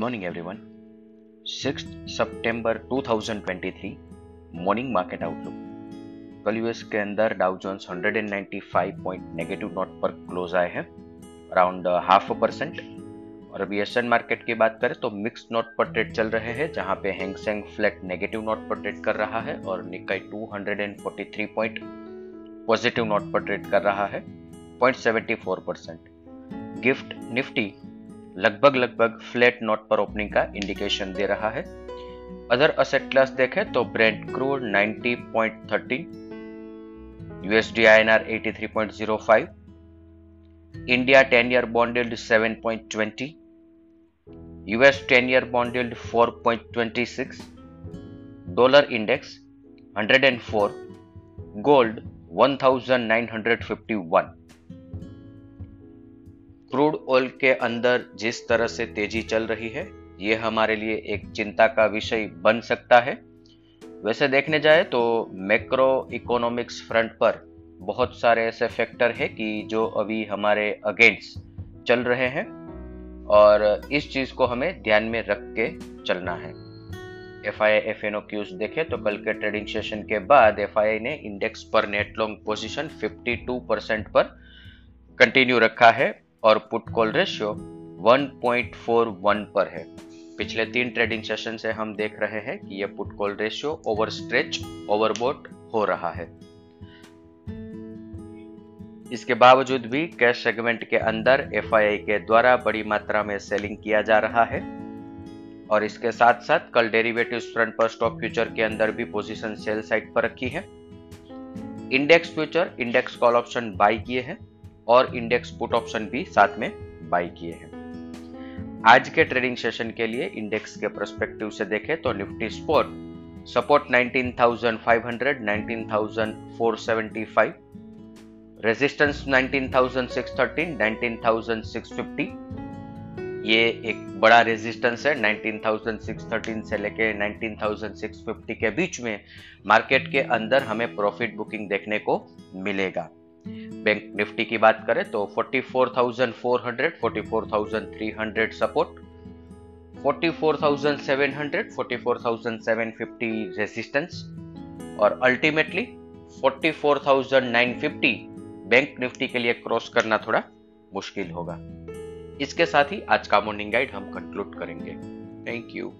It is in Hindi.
morning, everyone. 6th सितंबर 2023 मॉर्निंग मार्केट आउटलुक कल यूएस के अंदर Dow Jones 195 point negative note पर क्लोज आए हैं अराउंड हाफ़ परसेंट और अभी एशियन मार्केट की बात करें तो मिक्स नोट पर ट्रेड चल रहे हैं, जहाँ पे Hang Seng flat negative note पर ट्रेड कर रहा है और निकाई 243 पॉइंट पॉजिटिव नोट पर ट्रेड कर रहा है 0.74 परसेंट गिफ्ट निफ्टी लगभग लगभग फ्लैट नोट पर ओपनिंग का इंडिकेशन दे रहा है। अदर असेट क्लास देखें तो Brent crude 90.13 USD INR 83.05 India 10 year bond yield 7.20 US 10 year bond yield 4.26 dollar index 104 gold 1951 crude oil के अंदर जिस तरह से तेज़ी चल रही है, ये हमारे लिए एक चिंता का विषय बन सकता है। वैसे देखने जाए तो मैक्रो इकोनॉमिक्स फ्रंट पर बहुत सारे ऐसे फैक्टर है कि जो अभी हमारे अगेंस्ट चल रहे हैं और इस चीज़ को हमें ध्यान में रख के चलना है। F I F N O cues देखे तो कल के ट्रेडिंग सेशन के बाद एफ़ आई आई ने इंडेक्स पर नेट लॉन्ग पोजीशन 52 परसेंट पर कंटिन्यू रखा है। और पुट कॉल रेशियो 1.41 पर है। पिछले तीन ट्रेडिंग सेशन से हम देख रहे हैं कि यह put call ratio over stretch overbought हो रहा है। इसके बावजूद भी कैश सेगमेंट के अंदर एफ़ के द्वारा बड़ी मात्रा में सेलिंग किया जा रहा है। और इसके साथ साथ कल डेरिवेटिव फ्रंट पर स्टॉक फ्यूचर के अंदर भी पोजीशन सेल साइड पर रखी है। Index future index call option buy किए हैं। और इंडेक्स पुट ऑप्शन भी साथ में बाई किए हैं। आज के ट्रेडिंग सेशन के लिए इंडेक्स के परस्पेक्टिव से देखें तो निफ्टी स्पोर्ट सपोर्ट 19,500, 19,475, रेजिस्टेंस 19,613, 19,650 ये एक बड़ा रेजिस्टेंस है 19,613 से लेके 19,650 के बीच में मार्केट के अंदर हमें प्रॉफिट बुकिंग देखने को मिलेगा। बैंक निफ्टी की बात करें तो 44,400, 44,300 सपोर्ट 44,700, 44,750 रेजिस्टेंस और अल्टीमेटली 44,950 बैंक निफ्टी के लिए क्रॉस करना थोड़ा मुश्किल होगा। इसके साथ ही आज का मॉर्निंग गाइड हम कंक्लूड करेंगे। Thank you